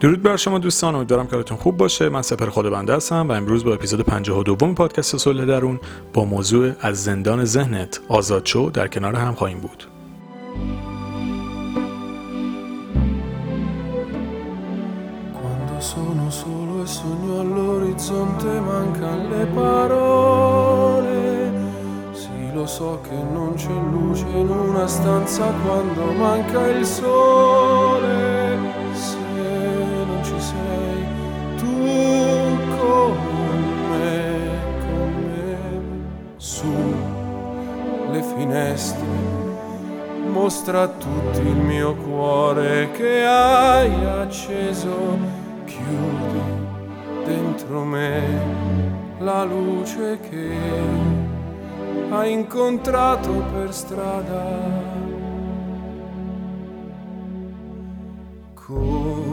درود بر شما دوستان امیدوارم کارتون خوب باشه. من سپر خود بنده هستم و امروز با اپیزود 52 پادکست صلح درون با موضوع از زندان ذهنت آزاد شو در کنار هم خواهیم بود. E lo so che non c'è luce in una stanza quando manca il sole. Mostra a il mio cuore che hai acceso, chiudi dentro me la luce che hai incontrato per strada. Con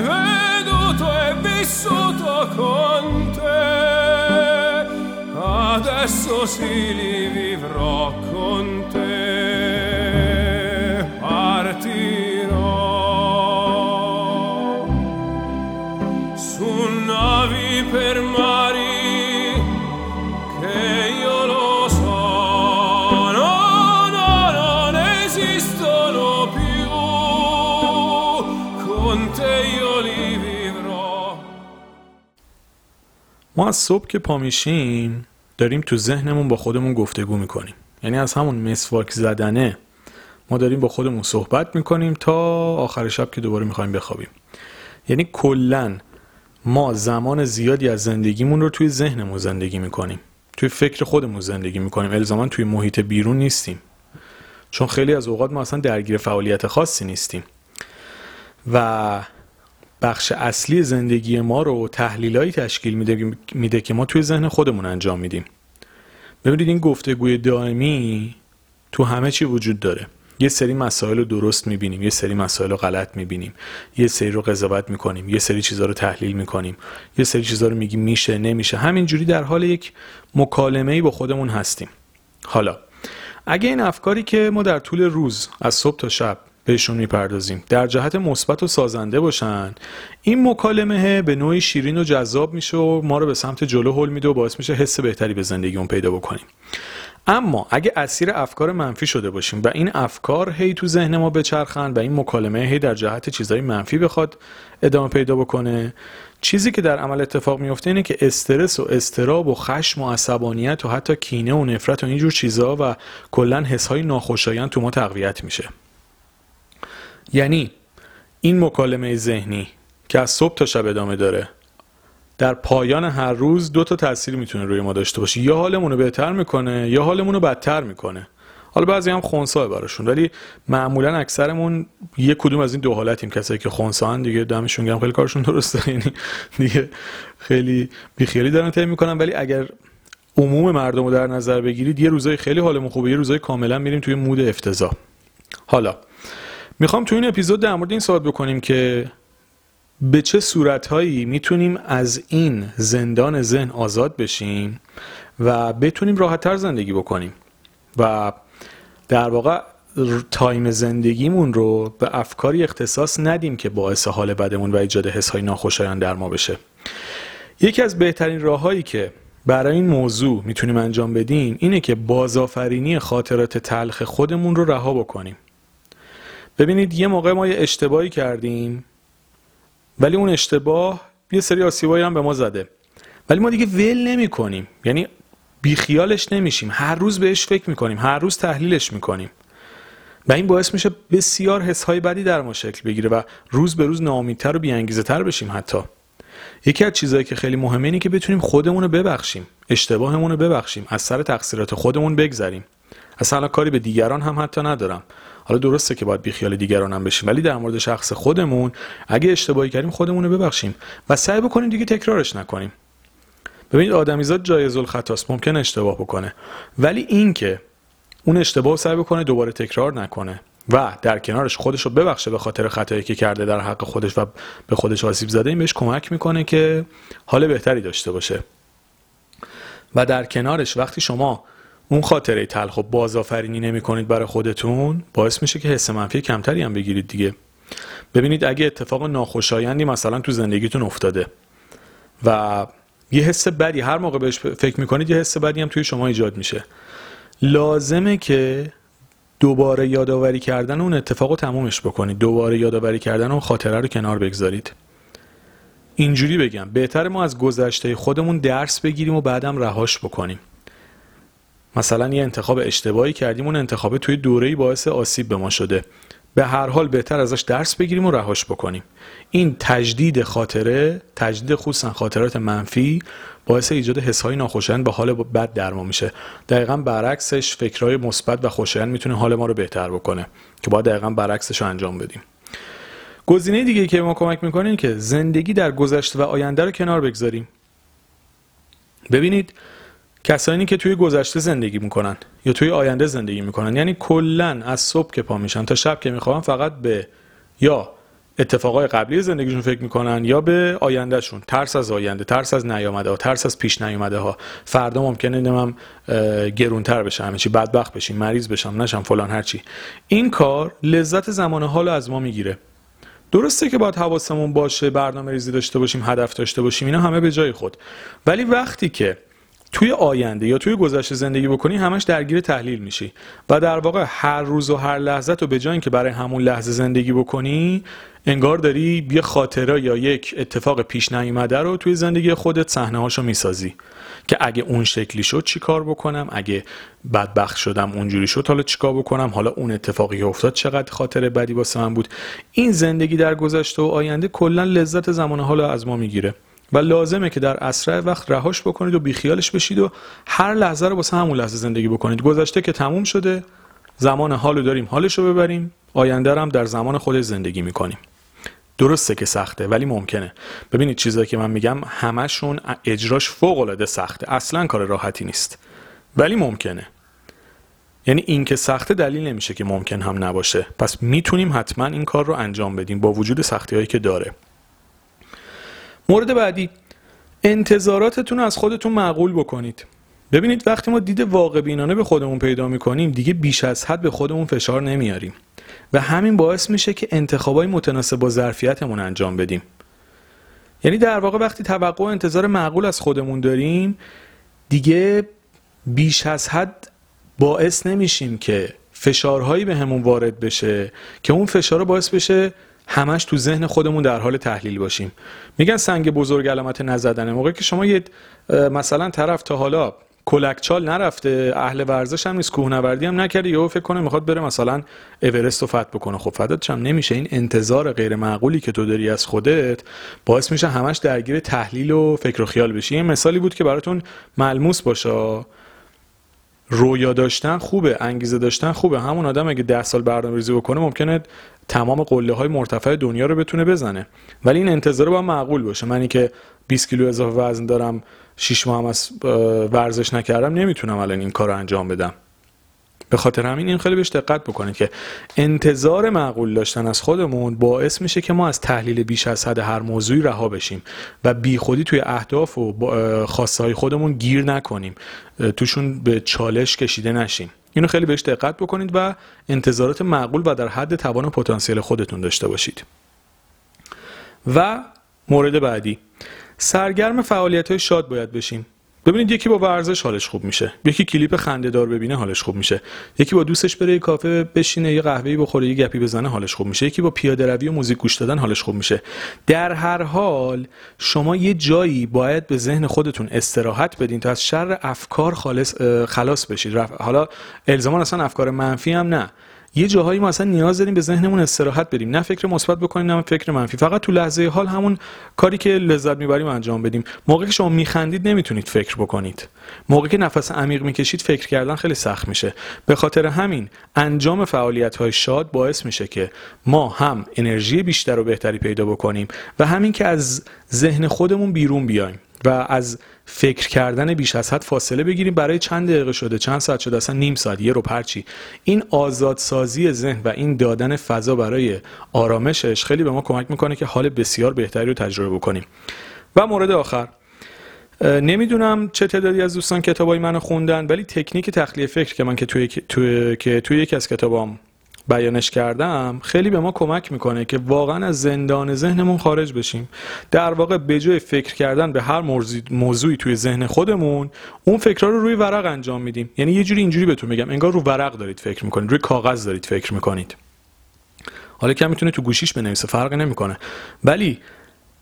veduto e vissuto con te. Adesso sì li vivrò con te. ما از صبح که پا میشیم داریم تو ذهنمون با خودمون گفتگو می‌کنیم. یعنی از همون مسواک زدنه ما داریم با خودمون صحبت می‌کنیم تا آخر شب که دوباره می‌خوایم بخوابیم. یعنی کلا ما زمان زیادی از زندگیمون رو توی ذهنمون زندگی می‌کنیم. توی فکر خودمون زندگی می‌کنیم. الزاما توی محیط بیرون نیستیم. چون خیلی از اوقات ما اصلا درگیر فعالیت خاصی نیستیم. و بخش اصلی زندگی ما رو تحلیلایی تشکیل میده, میده که ما توی ذهن خودمون انجام میدیم. ببینید این گفتگوی دائمی تو همه چی وجود داره. یه سری مسائل رو درست می‌بینیم یه سری مسائل رو غلط می‌بینیم یه سری رو قضاوت می‌کنیم یه سری چیزها رو تحلیل می‌کنیم یه سری چیزها رو میگیم میشه نمیشه. همینجوری در حال یک مکالمه ای با خودمون هستیم. حالا اگه این افکاری که ما در طول روز از صبح تا شب بهشون می‌پردازیم. در جهت مثبت و سازنده باشن. این مکالمه به نوعی شیرین و جذاب میشه و ما رو به سمت جلو هل میده و باعث میشه حس بهتری به زندگیمون پیدا بکنیم. اما اگه اسیر افکار منفی شده باشیم و این افکار هی تو ذهن ما بچرخن و این مکالمه هی در جهت چیزهای منفی بخواد ادامه پیدا بکنه چیزی که در عمل اتفاق میفته اینه که استرس و استراب و خشم و عصبانیت و حتی کینه و نفرت و اینجور چیزها و کلا حسهای ناخوشایند تو ما تقویت میشه. یعنی این مکالمه ذهنی که از صبح تا شب ادامه داره در پایان هر روز دو تا تاثیر می‌تونه روی ما داشته باشه. یا حالمون رو بهتر می‌کنه یا حالمون رو بدتر می‌کنه. حالا بعضی هم خونسا براشون ولی معمولا اکثرمون یه کدوم از این دو حالتیم کسایی که خونسا دیگه دمشون گرم. خیلی کارشون درسته. یعنی دیگه خیلی بیخیالی دارن طی می‌کنن. ولی اگر عموم مردم رو در نظر بگیرید یه روزای خیلی حالمون خوبه یه روزای کاملا میریم توی مود افتضاح. حالا می‌خوام تو این اپیزود در مورد این صحبت بکنیم که به چه صورتهایی می‌تونیم از این زندان ذهن آزاد بشیم و بتونیم راحتتر زندگی بکنیم و در واقع تایم زندگیمون رو به افکاری اختصاص ندیم که باعث حال بدمون و ایجاد حسهای ناخوشایند در ما بشه. یکی از بهترین راههایی که برای این موضوع می‌تونیم انجام بدیم اینه که بازآفرینی خاطرات تلخ خودمون رو رها بکنیم. ببینید یه موقع ما یه اشتباهی کردیم ولی اون اشتباه یه سری آسیبایی هم به ما زده. ولی ما دیگه ول نمی کنیم یعنی بیخیالش نمیشیم. هر روز بهش فکر می‌کنیم. هر روز تحلیلش می‌کنیم. و این باعث میشه بسیار حسهای بدی در ما شکل بگیره و روز به روز ناامیدتر و بیانگیزه تر بشیم حتی. یکی از چیزهایی که خیلی مهمه اینه که بتونیم خودمون رو ببخشیم. اشتباهمون رو ببخشیم. از سر تقصیرات خودمون بگذریم. اصلا کاری به دیگران هم حتی ندارم. حالا درسته که باید بیخیال دیگران هم بشیم ولی در مورد شخص خودمون اگه اشتباهی کردیم خودمون رو ببخشیم و سعی بکنیم دیگه تکرارش نکنیم. ببینید آدمیزاد جایز الخطاست ممکن اشتباه بکنه. ولی این که اون اشتباه سعی بکنه دوباره تکرار نکنه و در کنارش خودش رو ببخشه به خاطر خطایی که کرده در حق خودش و به خودش آسیب زده این بهش کمک می‌کنه که حال بهتری داشته باشه. و در کنارش وقتی شما اون خاطره تلخ و بازآفرینی نمی کنید برای خودتون؟ باعث میشه که حس منفی کمتری هم بگیرید دیگه. ببینید اگه اتفاق ناخوشایندی مثلا تو زندگیتون افتاده و یه حس بدی هر موقع بهش فکر می‌کنید یه حس بدی هم توی شما ایجاد میشه. لازمه که دوباره یادآوری کردن اون اتفاق رو تمومش بکنید. دوباره یادآوری کردن اون خاطره رو کنار بگذارید. اینجوری بگم بهتر ما از گذشته خودمون درس بگیریم و بعدم رهاش بکنیم. مثلا یه انتخاب اشتباهی کردیم اون انتخاب توی دوره‌ای باعث آسیب به ما شده. به هر حال بهتر ازش درس بگیریم و رهاش بکنیم. این تجدید خاطره تجدید خصوصا خاطرات منفی باعث ایجاد حسهای ناخوشایند به حال بد در ما میشه. دقیقا برعکسش فکرهای مثبت و خوشایند می‌تونه حال ما رو بهتر بکنه که باید دقیقا برعکسش رو انجام بدیم. گزینه دیگه که ما کمک می‌کنه که زندگی در گذشته و آینده رو کنار بگذاریم. ببینید کسانی که توی گذشته زندگی می‌کنن یا توی آینده زندگی می‌کنن یعنی کلا از صبح که پا میشن تا شب که میخوابن فقط به یا اتفاقای قبلی زندگیشون فکر می‌کنن یا به آیندهشون. ترس از آینده ترس از نیامده ها ترس از پیش نیامده ها فردا ممکنه نمم گرونتر بشه همه چی بدبخت بشیم مریض بشم نشم فلان هرچی این کار لذت زمان حال از ما می‌گیره. درسته که باید حواسمون باشه برنامه ریزی داشته باشیم هدف داشته باشیم اینا همه به جای خود. ولی وقتی که توی آینده یا توی گذشته زندگی بکنی همش درگیر تحلیل میشی. و در واقع هر روز و هر لحظه تو به جای اینکه برای همون لحظه زندگی بکنی انگار داری یه خاطره یا یک اتفاق پیش نیومده رو توی زندگی خودت صحنه هاشو می‌سازی. که اگه اون شکلی شد چی کار بکنم؟ اگه بدبخت شدم اونجوری شد حالا چیکار بکنم؟ حالا اون اتفاقی که افتاد چقدر خاطره بدی واسه من بود؟ این زندگی در گذشته و آینده کلا لذت زمان حالا از ما می‌گیره. و لازمه که در اسرع وقت رهاش بکنید و بیخیالش بشید و هر لحظه رو واسه همون لحظه زندگی بکنید. گذشته که تموم شده زمان حالو داریم حالش رو ببریم. آینده هم در زمان خود زندگی می‌کنیم. درسته که سخته ولی ممکنه. ببینید چیزایی که من میگم همشون اجراش فوق العاده سخته. اصلا کار راحتی نیست. ولی ممکنه. یعنی این که سخته دلیل نمیشه که ممکن هم نباشه. پس می‌تونیم حتما این کار رو انجام بدیم با وجود سختی هایی که داره. مورد بعدی انتظاراتتون از خودتون معقول بکنید. ببینید وقتی ما دید واقع بینانه به خودمون پیدا می‌کنیم دیگه بیش از حد به خودمون فشار نمیاریم. و همین باعث میشه که انتخابای متناسب با ظرفیتمون انجام بدیم. یعنی در واقع وقتی توقع و انتظار معقول از خودمون داریم دیگه بیش از حد باعث نمیشیم که فشارهایی به همون وارد بشه که اون فشار باعث بشه همش تو ذهن خودمون در حال تحلیل باشیم. میگن سنگ بزرگ علامت نزدنه موقعی که شما یه مثلا طرف تا حالا کلکچال نرفته اهل ورزش هم نیست کوهنوردی هم نکرده یهو فکر کنه می‌خواد بره مثلا اورست رو فتح بکنه. خب فدات هم نمیشه. این انتظار غیر معقولی که تو داری از خودت باعث میشه همش درگیر تحلیل و فکر و خیال بشی. این مثالی بود که براتون ملموس باشه. رویا داشتن خوبه انگیزه داشتن خوبه. همون آدم اگه ده سال برنامه ریزی بکنه ممکنه تمام قله های مرتفع دنیا رو بتونه بزنه. ولی این انتظار با معقول باشه. منی که 20 کیلو اضافه وزن دارم 6 ماه هم از ورزش نکردم نمی‌تونم الان این کار رو انجام بدم. به خاطر همین این خیلی بهش دقت بکنید که انتظار معقول داشتن از خودمون باعث میشه که ما از تحلیل بیش از حد هر موضوعی رها بشیم و بیخودی توی اهداف و خواسته های خودمون گیر نکنیم. توشون به چالش کشیده نشیم. اینو خیلی بهش دقت بکنید و انتظارات معقول و در حد توان و پتانسیل خودتون داشته باشید. و مورد بعدی. سرگرم فعالیت های شاد باید بشیم. ببینید یکی با ورزش حالش خوب میشه. یکی کلیپ خنده دار ببینه حالش خوب میشه. یکی با دوستش بره کافه بشینه یه قهوه‌ای بخوره یه گپی بزنه حالش خوب میشه. یکی با پیاده روی و موزیک گوش دادن حالش خوب میشه. در هر حال شما یه جایی باید به ذهن خودتون استراحت بدین تا از شر افکار خالص خلاص بشید. حالا الزاما اصلا افکار منفی هم نه. یه جاهایی ما اصلا نیاز داریم به ذهنمون استراحت بدیم. نه فکر مثبت بکنیم نه فکر منفی. فقط تو لحظه حال همون کاری که لذت می‌بریم انجام بدیم. موقعی که شما میخندید نمی‌تونید فکر بکنید. موقعی که نفس عمیق می‌کشید فکر کردن خیلی سخت میشه. به خاطر همین انجام فعالیت های شاد باعث میشه که ما هم انرژی بیشتر و بهتری پیدا بکنیم و همین که از ذهن خودمون بیرون بیایم. و از فکر کردن بیش از حد فاصله بگیریم. برای چند دقیقه شده چند ساعت شده اصلا نیم ساعت یه رو پرچی. این آزادسازی ذهن و این دادن فضا برای آرامشش خیلی به ما کمک می‌کنه که حال بسیار بهتری رو تجربه بکنیم. و مورد آخر. نمی‌دونم چه تعدادی از دوستان کتابای منو خوندن ولی تکنیک تخلیه فکر که من که توی توی که توی یکی از کتابام بیانش کردم خیلی به ما کمک می‌کنه که واقعا از زندان ذهنمون خارج بشیم. در واقع به جای فکر کردن به هر موضوعی توی ذهن خودمون اون فکرها رو روی ورق انجام میدیم. یعنی یه جوری اینجوری بهتون میگم انگار رو ورق دارید فکر می‌کنید روی کاغذ دارید فکر می‌کنید. حالا که می‌تونه تو گوشیش بنویسه فرقی نمی‌کنه. ولی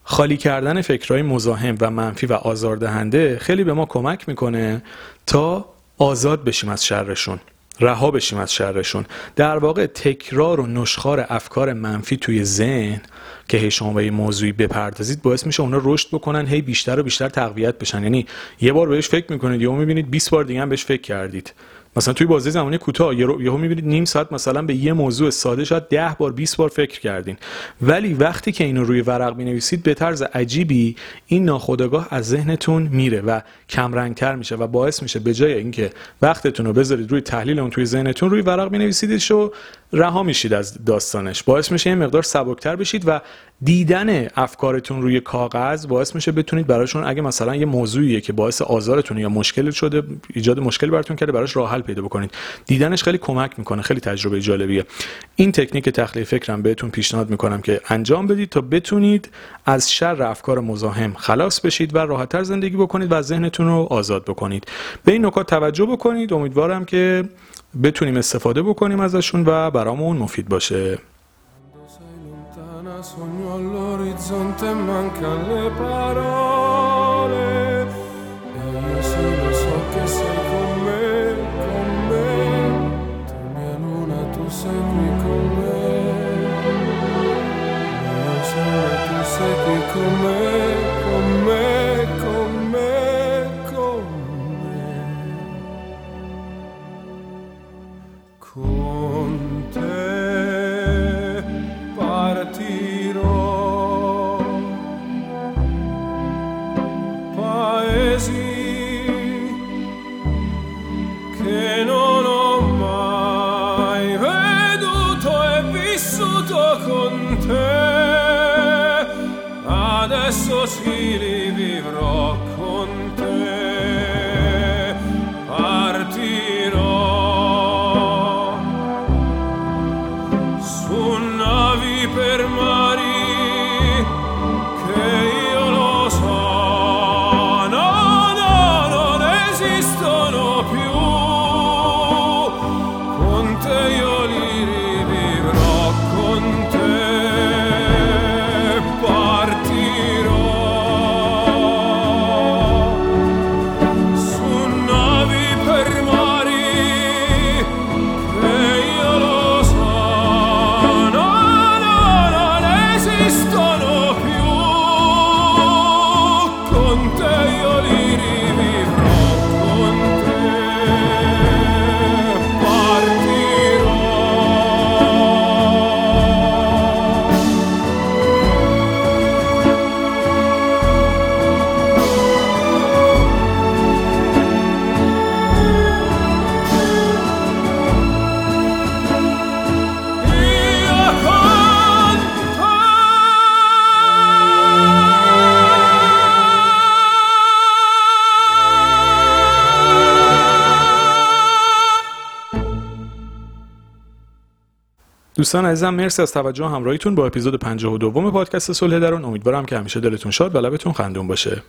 خالی کردن فکرهای مزاحم و منفی و آزاردهنده خیلی به ما کمک می‌کنه تا آزاد بشیم از شرشون. رها بشیم از شرشون. در واقع تکرار و نشخار افکار منفی توی ذهن که هی شما به یه موضوعی بپردازید باعث میشه اونا رشد بکنن هی بیشتر و بیشتر تقویت بشن. یعنی یه بار بهش فکر می‌کنید یا می‌بینید 20 بار دیگه هم بهش فکر کردید. مثلا توی بازی زمانی کوتاه یهو می‌بینید نیم ساعت مثلا به یه موضوع ساده شاید ده بار 20 بار فکر کردین. ولی وقتی که اینو روی ورق نویسید به طرز عجیبی این ناخودآگاه از ذهنتون میره و کم رنگتر میشه و باعث میشه به جای اینکه وقتتون رو بذارید روی تحلیل اون توی ذهنتون روی ورق بنویسیدش و رها میشید از داستانش. باعث میشه این مقدار سبکتر بشید و دیدن افکارتون روی کاغذ باعث میشه بتونید براشون اگه مثلا یه موضوعیه که باعث آزارتون یا مشکل شده ایجاد مشکل براتون کرده براش راه حل پیدا بکنید. دیدنش خیلی کمک می‌کنه خیلی تجربه جالبیه. این تکنیک تخلیه فکرم بهتون پیشنهاد می‌کنم که انجام بدید تا بتونید از شر افکار مزاحم خلاص بشید و راحتتر زندگی بکنید و ذهنتون رو آزاد بکنید. به این نکات توجه بکنید. امیدوارم که بتونیم استفاده بکنیم ازشون و برامون مفید باشه. دوستان عزیزم مرسی از توجه همراهیتون با اپیزود 52 پادکست صلح درون. امیدوارم که همیشه دلتون شاد و لبتون خندون باشه.